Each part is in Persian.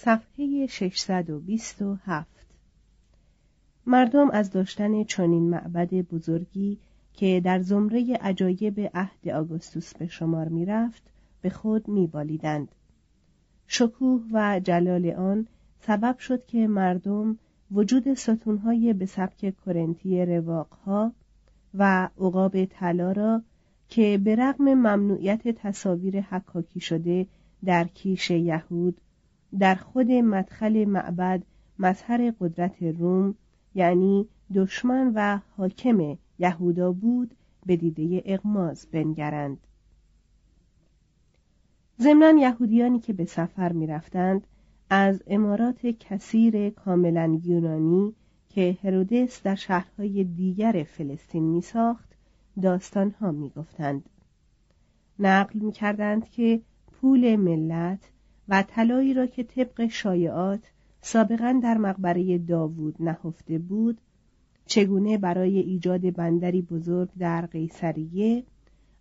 صفحه 627 مردم از داشتن چنین معبد بزرگی که در زمره عجایب عهد آگوستوس به شمار می رفت به خود می بالیدند. شکوه و جلال آن سبب شد که مردم وجود ستونهای به سبک کرنتی رواقها و عقاب طلا را که به رغم ممنوعیت تصاویر حکاکی شده در کیش یهود در خود مدخل معبد مظهر قدرت روم یعنی دشمن و حاکم یهودا بود به دیده اغماز بنگرند ضمنا یهودیانی که به سفر می‌رفتند از امارات کثیر کاملا یونانی که هرودس در شهرهای دیگر فلسطین می ساخت داستانها می گفتند. نقل می کردند که پول ملت و طلایی را که طبق شایعات سابقا در مقبره داوود نهفته بود چگونه برای ایجاد بندری بزرگ در قیصریه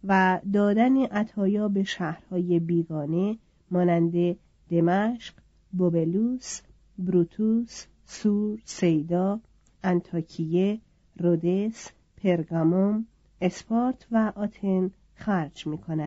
و دادن عطایا به شهرهای بیگانه مانند دمشق، بوبلوس، بروتوس، سور، سیدا، انتاکیه، رودس، پرگاموم، اسپارت و آتن خرج می کند.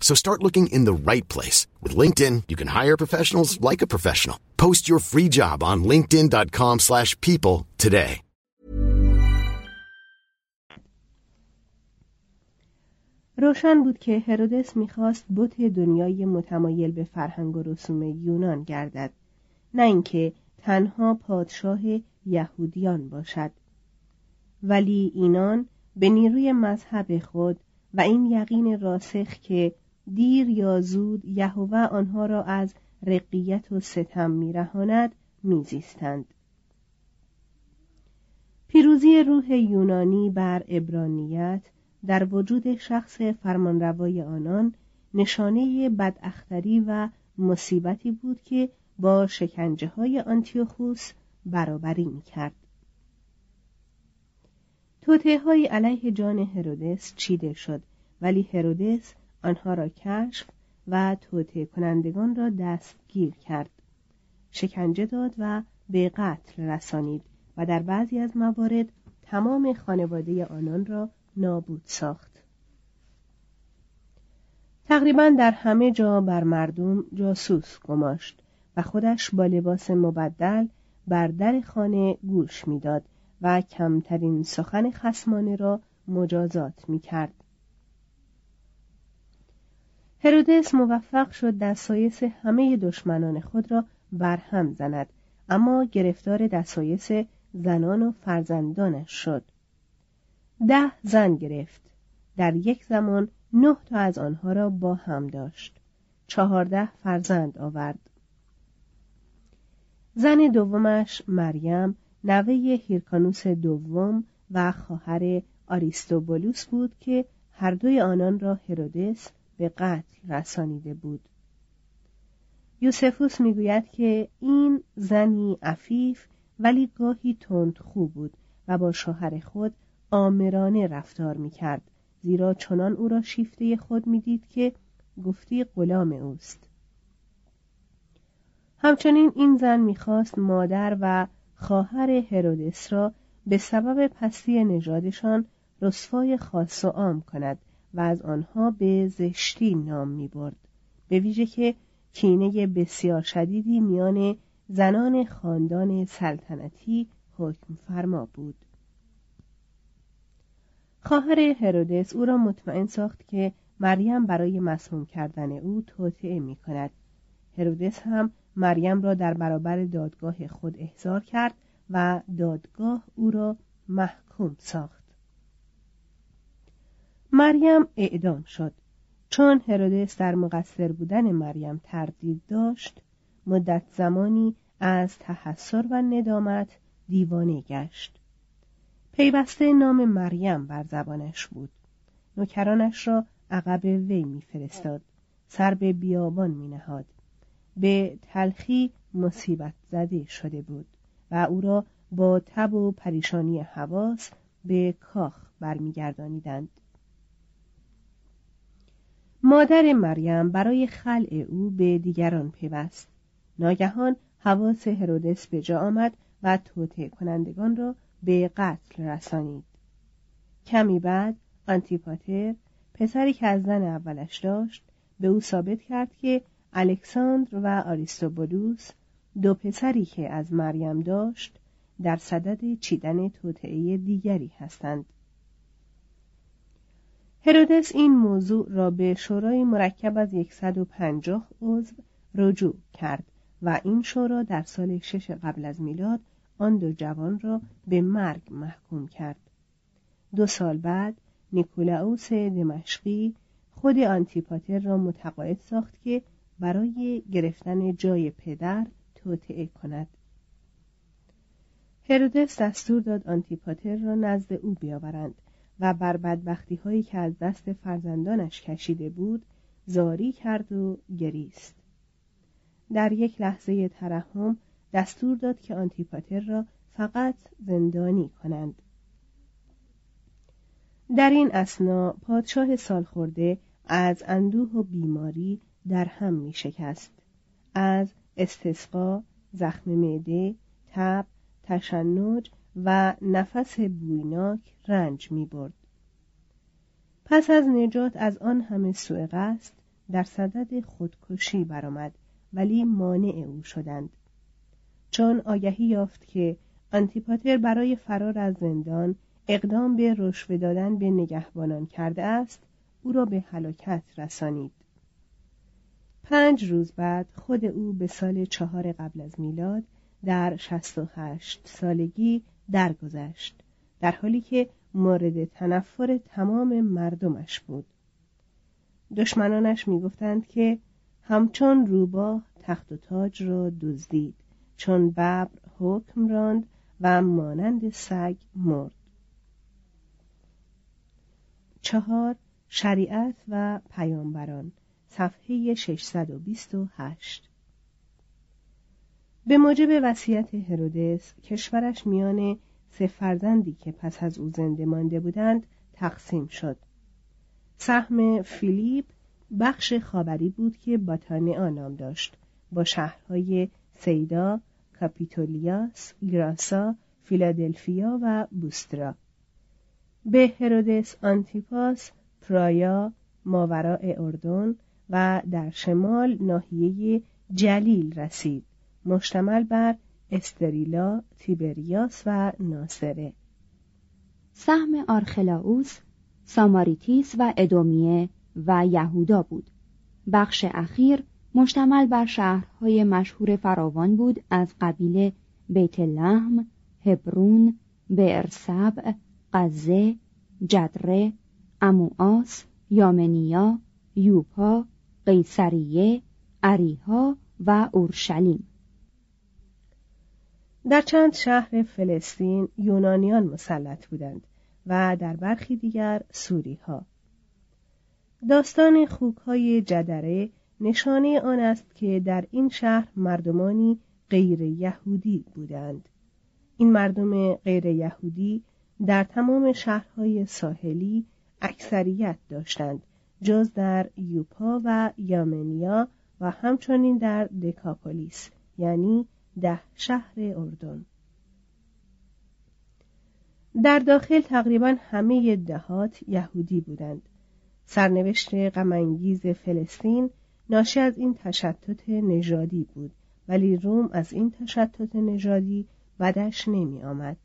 So start looking in the right place. With LinkedIn, you can hire professionals like a professional. Post your free job on linkedin.com slash people today. روشن بود که هرودس می‌خواست بت دنیای متمایل به فرهنگ و رسوم یونان گردد نه اینکه تنها پادشاه یهودیان باشد ولی اینان به نیروی مذهب خود و این یقین راسخ که دیر یا زود یهوه آنها را از رقیت و ستم میرهاند میزیستند پیروزی روح یونانی بر ابرانیت در وجود شخص فرمانروای آنان نشانه بداختری و مصیبتی بود که با شکنجه های آنتیوخوس برابری می کرد. های علیه جان هرودس چیده شد ولی هرودس آنها را کشف و توته کنندگان را دستگیر کرد شکنجه داد و به قتل رسانید و در بعضی از موارد تمام خانواده آنان را نابود ساخت تقریبا در همه جا بر مردم جاسوس گماشت و خودش با لباس مبدل بر در خانه گوش می‌داد و کمترین سخن خسمانه را مجازات می کرد. هرودس موفق شد دستایس همه دشمنان خود را برهم زند اما گرفتار دستایس زنان و فرزندانش شد. ده زن گرفت. در یک زمان نه تا از آنها را با هم داشت. چهارده فرزند آورد. زن دومش مریم نوه هیرکانوس دوم و خواهر آریستوبولوس بود که هر دوی آنان را هرودس به قتل رسانیده بود. یوسفوس می‌گوید که این زنی عفیف ولی گاهی تند خوب بود و با شوهر خود آمرانه رفتار می‌کرد زیرا چنان او را شیفته خود می‌دید که گفتی غلام اوست. همچنین این زن می‌خواست مادر و خواهر هرودس را به سبب پستی نژادشان رسوای خاص و عام کند و از آنها به زشتی نام می برد. به ویژه که کینه بسیار شدیدی میان زنان خاندان سلطنتی حکم فرما بود. خواهر هرودس او را مطمئن ساخت که مریم برای مسموم کردن او توطعه می کند. هرودس هم مریم را در برابر دادگاه خود احضار کرد و دادگاه او را محکوم ساخت. مریم اعدام شد. چون هرودس در مقصر بودن مریم تردید داشت مدت زمانی از تحسر و ندامت دیوانه گشت. پیوسته نام مریم بر زبانش بود. نوکرانش را عقب وی میفرستاد. سر به بیابان مینهاد. به تلخی مصیبت زده شده بود و او را با تب و پریشانی حواس به کاخ برمیگردانیدند. مادر مریم برای خلع او به دیگران پیوست. ناگهان حواس هرودس به جا آمد و توطعه کنندگان را به قتل رسانید. کمی بعد آنتیپاتر پسری که از زن اولش داشت به او ثابت کرد که الکساندر و آریستوبولوس دو پسری که از مریم داشت در صدد چیدن توطعه دیگری هستند. هرودس این موضوع را به شورای مرکب از 150 عضو رجوع کرد و این شورا در سال شش قبل از میلاد آن دو جوان را به مرگ محکوم کرد. دو سال بعد نیکولاوس دمشقی خود آنتیپاتر را متقاعد ساخت که برای گرفتن جای پدر توطعه کند. هرودس دستور داد آنتیپاتر را نزد او بیاورند و بر بدبختی هایی که از دست فرزندانش کشیده بود زاری کرد و گریست. در یک لحظه ترحم دستور داد که آنتیپاتر را فقط زندانی کنند. در این اسنا پادشاه سالخورده از اندوه و بیماری در هم می شکست. از استسقا زخم معده تب تشنج و نفس بویناک رنج می برد. پس از نجات از آن همه سوء قصد در صدد خودکشی برآمد ولی مانع او شدند چون آگهی یافت که آنتیپاتر برای فرار از زندان اقدام به رشوه دادن به نگهبانان کرده است او را به هلاکت رسانید پنج روز بعد خود او به سال چهار قبل از میلاد در شست و هشت سالگی درگذشت در حالی که مورد تنفر تمام مردمش بود. دشمنانش می‌گفتند که همچون روباه تخت و تاج را دزدید چون ببر حکم راند و مانند سگ مرد. چهار شریعت و پیامبران صفحه 628 به موجب وصیت هرودس کشورش میان سه فرزندی که پس از او زنده مانده بودند تقسیم شد. سهم فیلیپ بخش خاوری بود که باتانیا نام داشت. با شهرهای سیدا، کاپیتولیاس، گراسا، فیلادلفیا و بوسترا. به هرودس آنتیپاس، پرایا، ماوراء اردن و در شمال ناحیه جلیل رسید. مشتمل بر استریلا، تیبریاس و ناصره. سهم آرخلاوس، ساماریتیس و ادومیه و یهودا بود. بخش اخیر مشتمل بر شهرهای مشهور فراوان بود از قبیل بیت لحم، هبرون، برسب، قزه، جدره، اموآس، یامنیا، یوپا، قیصریه، اریها و اورشلیم. در چند شهر فلسطین یونانیان مسلط بودند و در برخی دیگر سوری ها. داستان خوک های جدره نشانه آن است که در این شهر مردمانی غیر یهودی بودند. این مردم غیر یهودی در تمام شهرهای ساحلی اکثریت داشتند جز در یوپا و یامنیا و همچنین در دکاپولیس یعنی ده شهر اردن در داخل تقریبا همه دهات یهودی بودند سرنوشت غمانگیز فلسطین ناشی از این تشتت نژادی بود ولی روم از این تشتت نژادی بدش نمی آمد.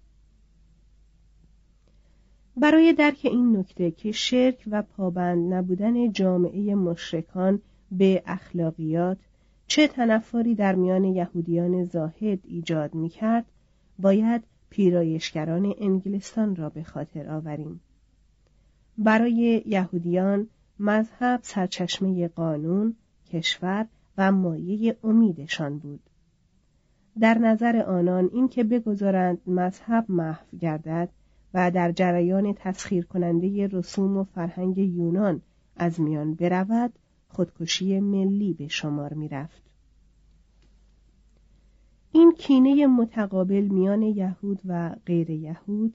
برای درک این نکته که شرک و پابند نبودن جامعه مشرکان به اخلاقیات چه تنفری در میان یهودیان زاهد ایجاد می کرد باید پیرایشگران انگلستان را به خاطر آوریم. برای یهودیان مذهب سرچشمه قانون کشور و مایه امیدشان بود. در نظر آنان اینکه بگذارند مذهب محو گردد و در جریان تسخیر کننده رسوم و فرهنگ یونان از میان برود خودکشی ملی به شمار می رفت. این کینه متقابل میان یهود و غیر یهود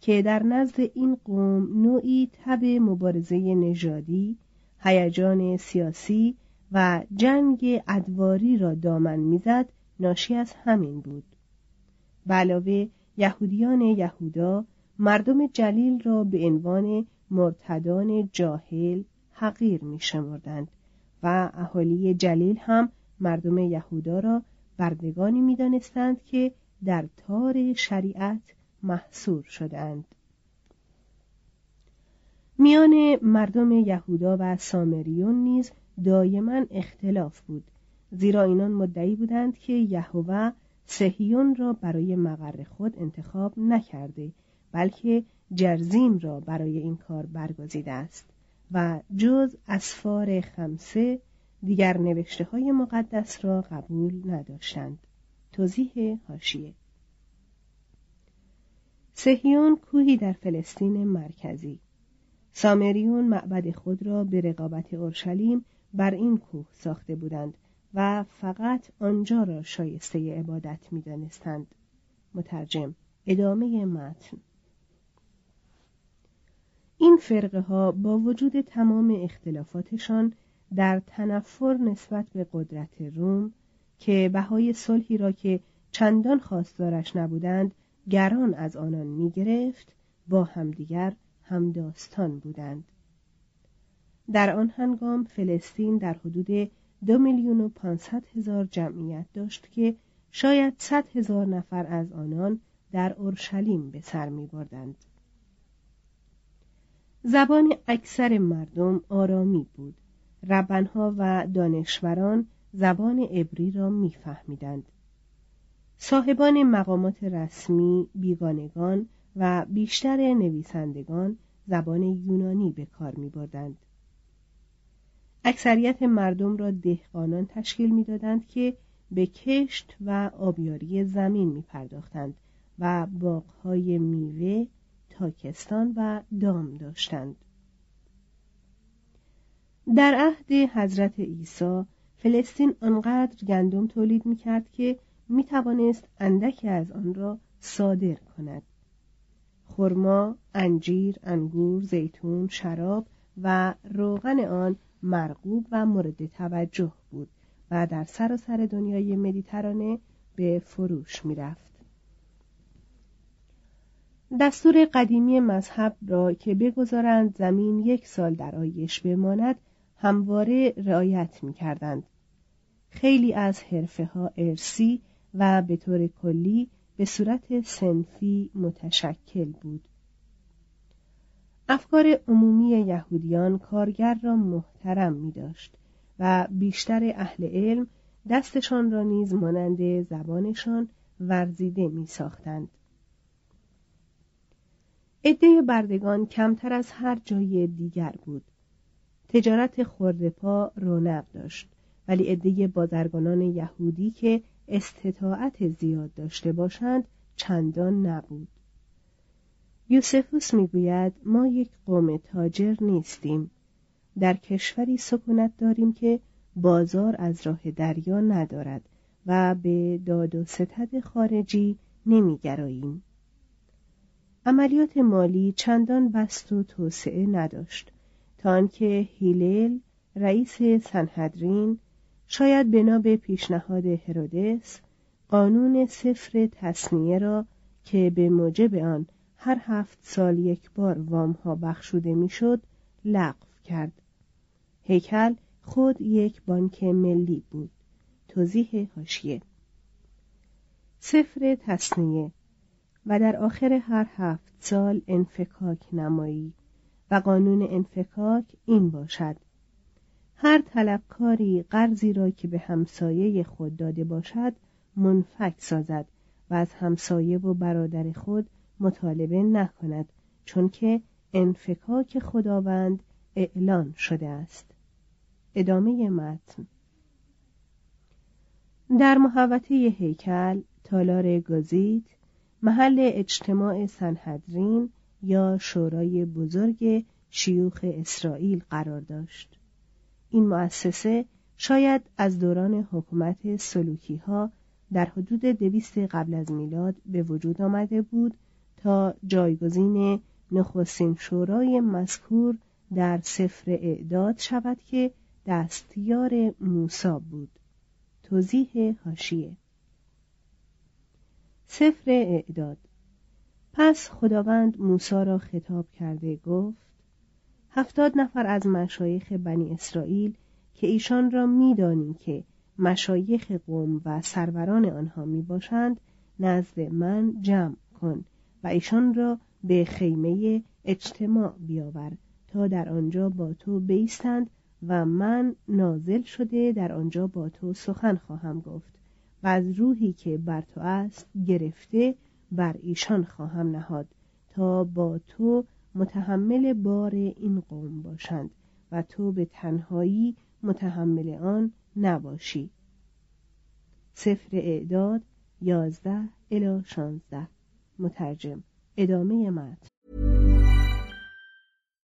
که در نزد این قوم نوعی تب مبارزه نژادی، هیجان سیاسی و جنگ ادواری را دامن می‌زد ناشی از همین بود. علاوه یهودیان یهودا مردم جلیل را به عنوان مرتدان جاهل حقیر می شمردند و اهالی جلیل هم مردم یهودا را بردگانی می دانستند که در تار شریعت محصور شدند. میان مردم یهودا و سامریون نیز دایما اختلاف بود زیرا اینان مدعی بودند که یهوه سهیون را برای مقر خود انتخاب نکرده بلکه جرزیم را برای این کار برگزیده است و جز اسفار خمسه دیگر نوشته های مقدس را قبول نداشتند. توضیح هاشیه سهیون کوهی در فلسطین مرکزی. سامریون معبد خود را به رقابت اورشلیم بر این کوه ساخته بودند و فقط آنجا را شایسته عبادت می دانستند. مترجم ادامه متن. این فرقه ها با وجود تمام اختلافاتشان در تنفر نسبت به قدرت روم که بهای صلحی را که چندان خواستارش نبودند گران از آنان می گرفت با همدیگر همداستان بودند در آن هنگام فلسطین در حدود دو میلیون و پانصد هزار جمعیت داشت که شاید صد هزار نفر از آنان در اورشلیم به سر می بردند. زبان اکثر مردم آرامی بود ربنها و دانشوران زبان عبری را میفهمیدند صاحبان مقامات رسمی بیگانگان و بیشتر نویسندگان زبان یونانی به کار می بردند. اکثریت مردم را دهقانان تشکیل می‌دادند که به کشت و آبیاری زمین می پرداختند و باغهای میوه، تاکستان و دام داشتند. در عهد حضرت عیسی فلسطین آنقدر گندم تولید می‌کرد که می‌توانست اندکی از آن را صادر کند خرما انجیر انگور زیتون شراب و روغن آن مرغوب و مورد توجه بود و در سراسر سر دنیای مدیترانه به فروش می‌رفت دستور قدیمی مذهب را که بگذارند زمین یک سال در آیش بماند همواره رعایت می کردند. خیلی از حرفه ها ارسی و به طور کلی به صورت سنفی متشکل بود. افکار عمومی یهودیان کارگر را محترم می داشت و بیشتر اهل علم دستشان را نیز مانند زبانشان ورزیده می ساختند. عده بردگان کمتر از هر جای دیگر بود. تجارت پا رونق داشت ولی عده بازرگانان یهودی که استطاعت زیاد داشته باشند چندان نبود. یوسفوس می‌گوید ما یک قوم تاجر نیستیم در کشوری سکونت داریم که بازار از راه دریا ندارد و به داد و ستد خارجی نمیگراییم عملیات مالی چندان بست و توسعه نداشت تا آنکه هیلل رئیس سنهدرین شاید بنا به پیشنهاد هرودس قانون سفر تصنیه را که به موجب آن هر هفت سال یک بار وام ها بخشوده می‌شد لغو کرد. هیکل خود یک بانک ملی بود. توضیح هاشیه سفر تصنیه و در آخر هر هفت سال انفکاک نمایی و قانون انفکاک این باشد. هر طلبکاری قرضی را که به همسایه خود داده باشد منفک سازد و از همسایه و برادر خود مطالبه نکند چون که انفکاک خداوند اعلان شده است. ادامه متن. در محوطه هیکل تالار گزید محل اجتماع سنهدرین یا شورای بزرگ شیوخ اسرائیل قرار داشت. این مؤسسه شاید از دوران حکومت سلوکی ها در حدود دویست قبل از میلاد به وجود آمده بود تا جایگزین نخستین شورای مذکور در سفر اعداد شود که دستیار موسا بود. توضیح هاشیه سفر اعداد. پس خداوند موسا را خطاب کرده گفت هفتاد نفر از مشایخ بنی اسرائیل که ایشان را میدانی که مشایخ قوم و سروران آنها می باشند نزد من جمع کن و ایشان را به خیمه اجتماع بیاور تا در آنجا با تو بیستند و من نازل شده در آنجا با تو سخن خواهم گفت. و از روحی که بر تو است گرفته بر ایشان خواهم نهاد تا با تو متحمل بار این قوم باشند و تو به تنهایی متحمل آن نباشی. سفر اعداد یازده الی شانزده. مترجم. ادامه متن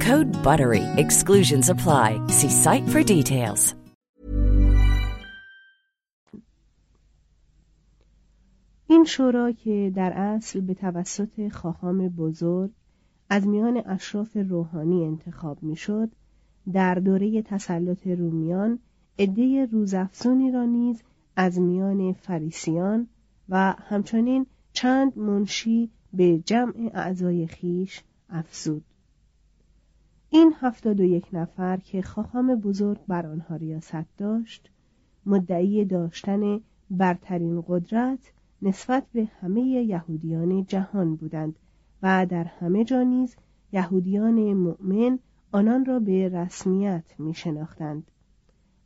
Code BUTTERY. Exclusions apply. See site for details. این شورا که در اصل به توسط خاخام بزرگ از میان اشراف روحانی انتخاب می‌شد در دوره تسلط رومیان عده روزافزونی را نیز از میان فریسیان و همچنین چند منشی به جمع اعضای خیش افزود این هفتاد و یک نفر که خاخام بزرگ بر آنها ریاست داشت مدعی داشتن برترین قدرت نسبت به همه یهودیان جهان بودند و در همه جا نیز یهودیان مؤمن آنان را به رسمیت می شناختند.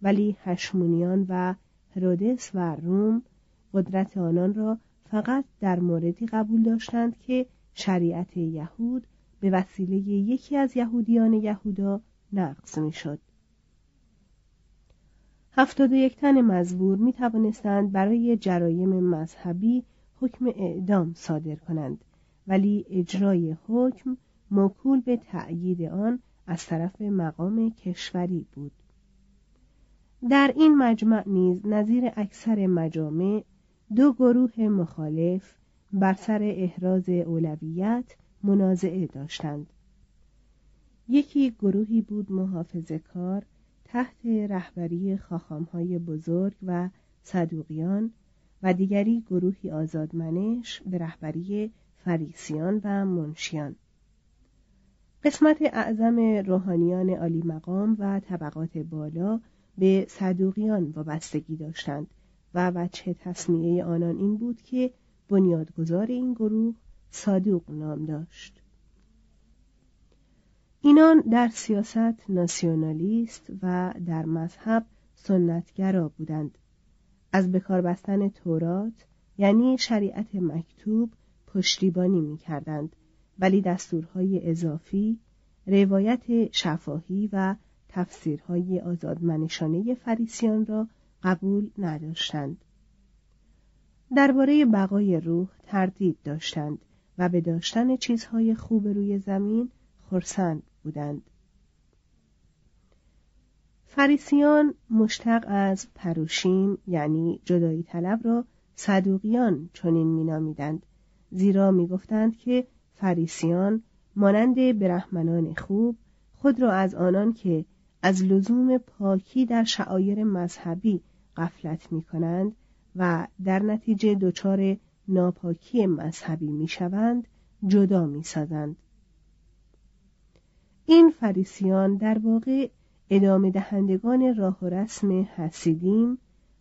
ولی هشمونیان و هرودس و روم قدرت آنان را فقط در موردی قبول داشتند که شریعت یهود به وسیله یکی از یهودیان یهودا نقض می‌شد. هفتاد و یک تن مزبور می توانستند برای جرایم مذهبی حکم اعدام صادر کنند ولی اجرای حکم موکول به تأیید آن از طرف مقام کشوری بود در این مجمع نیز نظیر اکثر مجامع دو گروه مخالف بر سر احراز اولویت منازعه داشتند. یکی گروهی بود محافظه کار تحت رهبری خاخامهای بزرگ و صدوقیان و دیگری گروهی آزادمنش به رهبری فریسیان و منشیان. قسمت اعظم روحانیان عالی مقام و طبقات بالا به صدوقیان وابستگی داشتند و وجه تصمیه آنان این بود که بنیادگذار این گروه صادوق نام داشت. اینان در سیاست ناسیونالیست و در مذهب سنتگرا بودند. از بکار بستن تورات یعنی شریعت مکتوب پشتیبانی می کردند ولی دستورهای اضافی روایت شفاهی و تفسیرهای آزادمنشانه فریسیان را قبول نداشتند. درباره بقای روح تردید داشتند. و به داشتن چیزهای خوب روی زمین خرسند بودند. فریسیان مشتق از پروشیم یعنی جدایی طلب را صدوقیان چنین مینامیدند زیرا می‌گفتند که فریسیان مانند برهمنان خوب خود را از آنان که از لزوم پاکی در شعایر مذهبی غفلت می کنند و در نتیجه دچار ناپاکی مذهبی می شوند جدا می سازند. این فریسیان در واقع ادامه دهندگان راه و رسم حسیدیم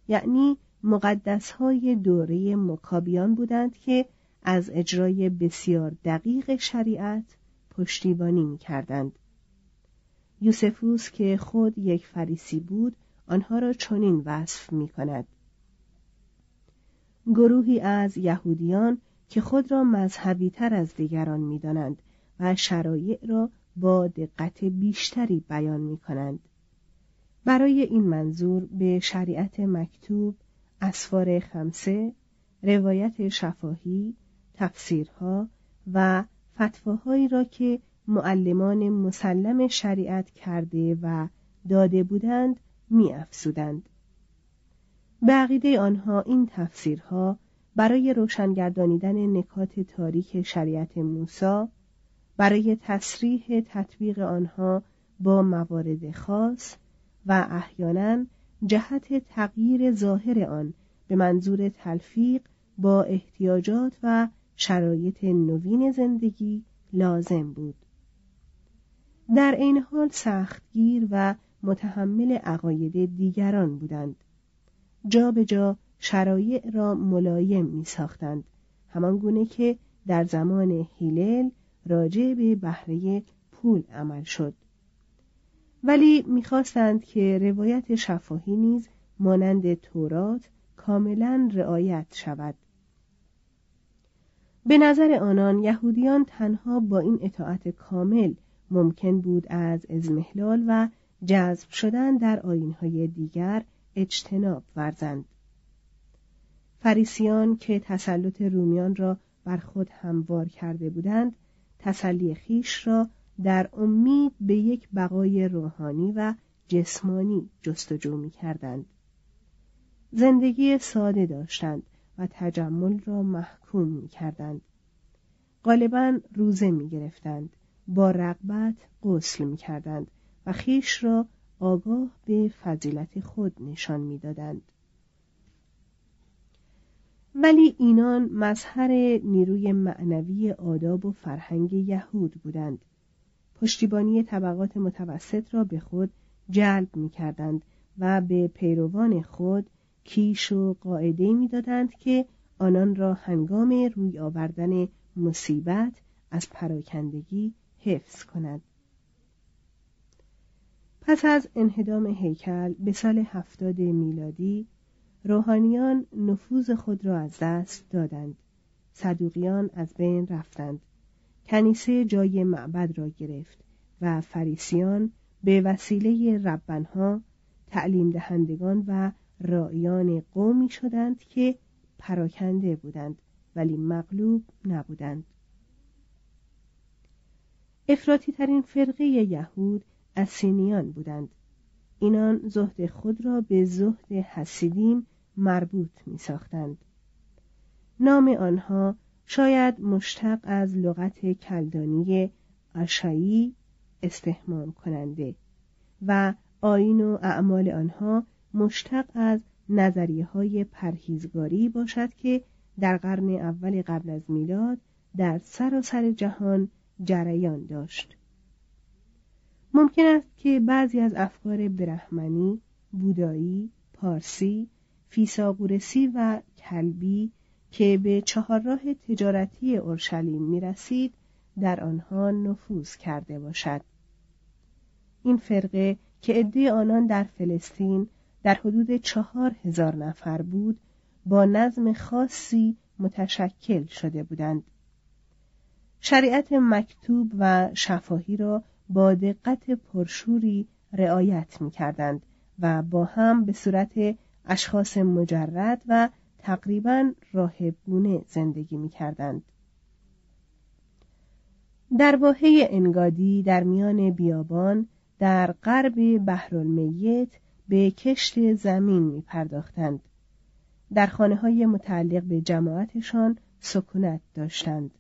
یعنی مقدسهای دوره مکابیان بودند که از اجرای بسیار دقیق شریعت پشتیبانی می کردند. یوسفوس که خود یک فریسی بود آنها را چنین وصف می کند. گروهی از یهودیان که خود را مذهبی تر از دیگران می دانند و شرایع را با دقت بیشتری بیان می کنند. برای این منظور به شریعت مکتوب، اسفار خمسه، روایت شفاهی، تفسیرها و فتواهایی را که معلمان مسلم شریعت کرده و داده بودند می افسودند. به عقیده آنها این تفسیرها برای روشنگردانیدن نکات تاریک شریعت موسی برای تصریح تطبیق آنها با موارد خاص و احیانا جهت تغییر ظاهر آن به منظور تلفیق با احتیاجات و شرایط نوین زندگی لازم بود. در این حال سختگیر و متحمل عقاید دیگران بودند. جا به جا شرایع را ملایم می ساختند همان گونه که در زمان هیلل راجع به بهره پول عمل شد. ولی می‌خواستند که روایت شفاهی نیز مانند تورات کاملا رعایت شود. به نظر آنان یهودیان تنها با این اطاعت کامل ممکن بود از ازمهلال و جذب شدن در آینهای دیگر اجتناب ورزند فریسیان که تسلط رومیان را بر خود هموار کرده بودند تسلی خیش را در امید به یک بقای روحانی و جسمانی جستجو می کردند. زندگی ساده داشتند و تجمل را محکوم می کردند. غالبا روزه می گرفتند. با رغبت غسل می کردند و خیش را آگاه به فضیلت خود نشان می‌دادند. ولی اینان مظهر نیروی معنوی آداب و فرهنگ یهود بودند پشتیبانی طبقات متوسط را به خود جلب می کردند و به پیروان خود کیش و قاعده می‌دادند که آنان را هنگام روی آوردن مصیبت از پراکندگی حفظ کند پس از انهدام هیکل به سال هفتاد میلادی روحانیان نفوذ خود را از دست دادند. صدوقیان از بین رفتند. کنیسه جای معبد را گرفت و فریسیان به وسیله ربنها تعلیم دهندگان و رایان قومی شدند که پراکنده بودند ولی مغلوب نبودند. افراطی ترین فرقه یهود اسینیان بودند اینان زهد خود را به زهد حسیدیم مربوط می ساختند. نام آنها شاید مشتق از لغت کلدانی اشایی استهمام کننده و آین و اعمال آنها مشتق از نظریه های پرهیزگاری باشد که در قرن اول قبل از میلاد در سراسر جهان جریان داشت ممکن است که بعضی از افکار برهمنی، بودایی، پارسی، فیساغورسی و کلبی که به چهارراه تجارتی اورشلیم می رسید در آنها نفوذ کرده باشد. این فرقه که عده آنان در فلسطین در حدود چهار هزار نفر بود با نظم خاصی متشکل شده بودند. شریعت مکتوب و شفاهی را با دقت پرشوری رعایت می کردند و با هم به صورت اشخاص مجرد و تقریبا راهبگونه زندگی می کردند. در واحه انگادی در میان بیابان در غرب بحرالمیت به کشت زمین می پرداختند. در خانه های متعلق به جماعتشان سکونت داشتند.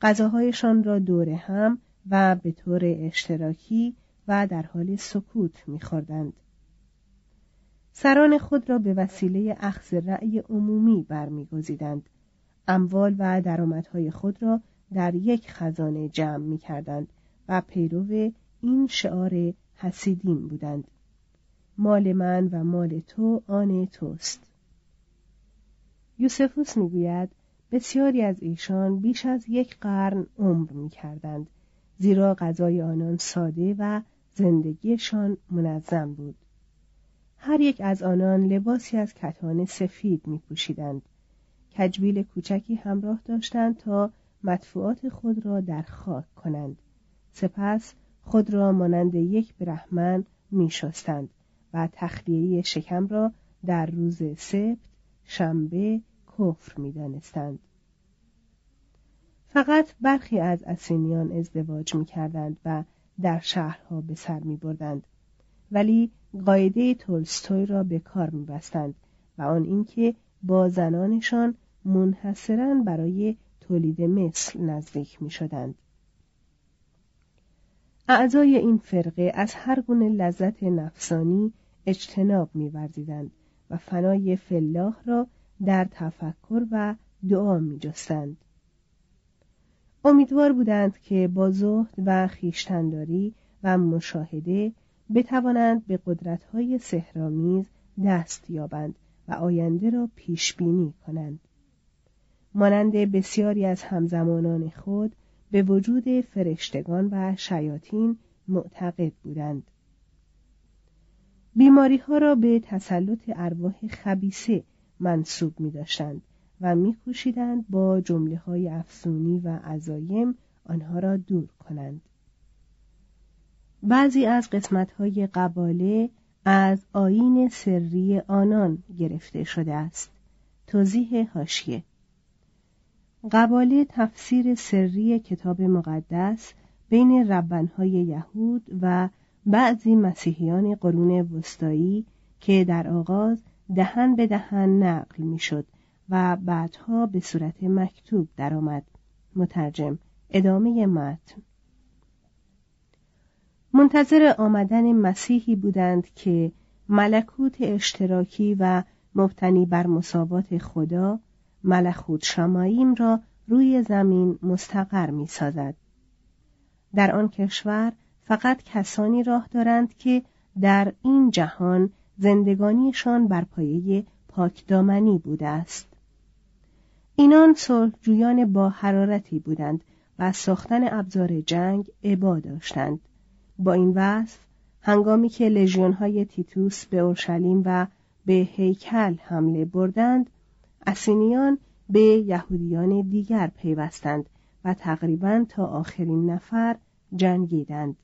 غذاهایشان را دور هم و به طور اشتراکی و در حال سکوت میخوردند. سران خود را به وسیله اخذ رأی عمومی برمیگزیدند. اموال و درآمدهای خود را در یک خزانه جمع می کردند و پیرو این شعار حسیدین بودند. مال من و مال تو آن توست. یوسفوس می‌گوید بسیاری از ایشان بیش از یک قرن عمر می کردند زیرا غذای آنان ساده و زندگیشان منظم بود. هر یک از آنان لباسی از کتان سفید می پوشیدند. کجبیل کوچکی همراه داشتند تا مدفوعات خود را در خاک کنند. سپس خود را مانند یک برهمن می شستند و تخلیه شکم را در روز سبت، شنبه، کفر می دانستند. فقط برخی از اسینیان ازدواج می کردند و در شهرها به سر می بردند. ولی قاعده تولستوی را به کار می بستند و آن اینکه با زنانشان منحصرا برای تولید مثل نزدیک می شدند. اعضای این فرقه از هر گونه لذت نفسانی اجتناب می‌ورزیدند و فنای فلاح را در تفکر و دعا می‌جستند. امیدوار بودند که با زهد و خیشتنداری و مشاهده بتوانند به قدرت‌های سهرامیز دست یابند و آینده را پیش بینی کنند. مانند بسیاری از همزمانان خود به وجود فرشتگان و شیاطین معتقد بودند. بیماری ها را به تسلط ارواح خبیسه منصوب می داشتند و میکوشیدند با جمله های افسونی و عزایم آنها را دور کنند. بعضی از قسمت های قباله از آین سری آنان گرفته شده است. توضیح هاشیه قباله تفسیر سری کتاب مقدس بین ربنهای یهود و بعضی مسیحیان قرون وسطایی که در آغاز دهن به دهن نقل می‌شد و بعدها به صورت مکتوب درآمد مترجم ادامه متن منتظر آمدن مسیحی بودند که ملکوت اشتراکی و مبتنی بر مساوات خدا ملخوت شماییم را روی زمین مستقر می سازد. در آن کشور فقط کسانی راه دارند که در این جهان زندگانیشان بر پایه پاکدامنی بوده است. اینان صلحجویان با حرارتی بودند و ساختن ابزار جنگ عبا داشتند. با این وصف هنگامی که لژیونهای تیتوس به اورشلیم و به هیکل حمله بردند اسینیان به یهودیان دیگر پیوستند و تقریبا تا آخرین نفر جنگیدند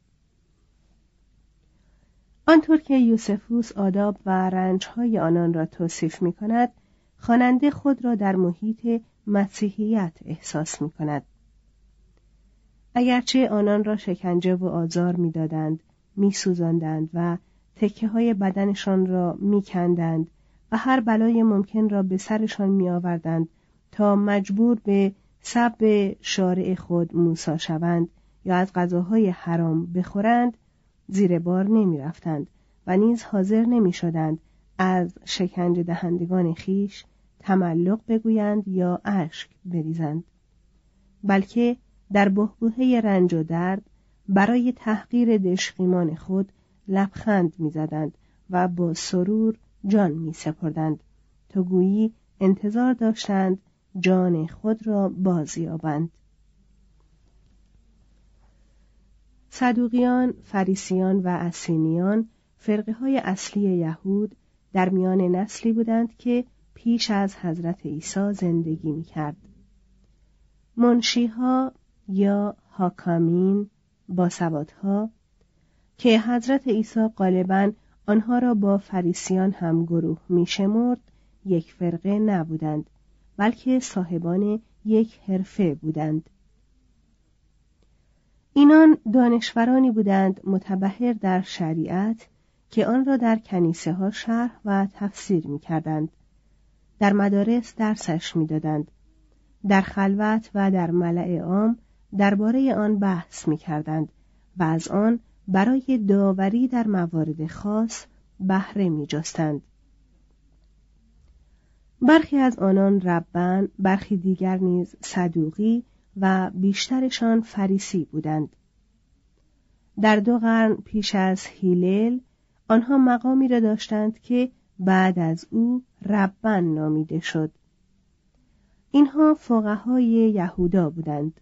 آنطور که یوسفوس آداب و رنجهای آنان را توصیف می کند خواننده خود را در محیط مسیحیت احساس می کند اگرچه آنان را شکنجه و آزار می‌دادند میسوزاندند و تکه های بدنشان را میکندند و هر بلای ممکن را به سرشان میآوردند تا مجبور به سب شارع خود موسا شوند یا از غذاهای حرام بخورند زیر بار نمی رفتند و نیز حاضر نمی شدند از شکنجه دهندگان خیش تملق بگویند یا اشک بریزند. بلکه در بهبوهه رنج و درد برای تحقیر دشقیمان خود لبخند می‌زدند و با سرور جان می سپردند تا گویی انتظار داشتند جان خود را بازیابند. صدوقیان، فریسیان و اسینیان فرقه های اصلی یهود در میان نسلی بودند که پیش از حضرت عیسی زندگی می کرد. منشیها یا حاکامین با ها که حضرت عیسی غالبا آنها را با فریسیان هم گروه می شمرد یک فرقه نبودند بلکه صاحبان یک حرفه بودند اینان دانشورانی بودند متبهر در شریعت که آن را در کنیسه ها شرح و تفسیر می کردند. در مدارس درسش می دادند. در خلوت و در ملع عام درباره آن بحث می کردند و از آن برای داوری در موارد خاص بهره می جستند. برخی از آنان ربن، برخی دیگر نیز صدوقی و بیشترشان فریسی بودند. در دو قرن پیش از هیلل آنها مقامی را داشتند که بعد از او ربن نامیده شد. اینها فقهای یهودا بودند.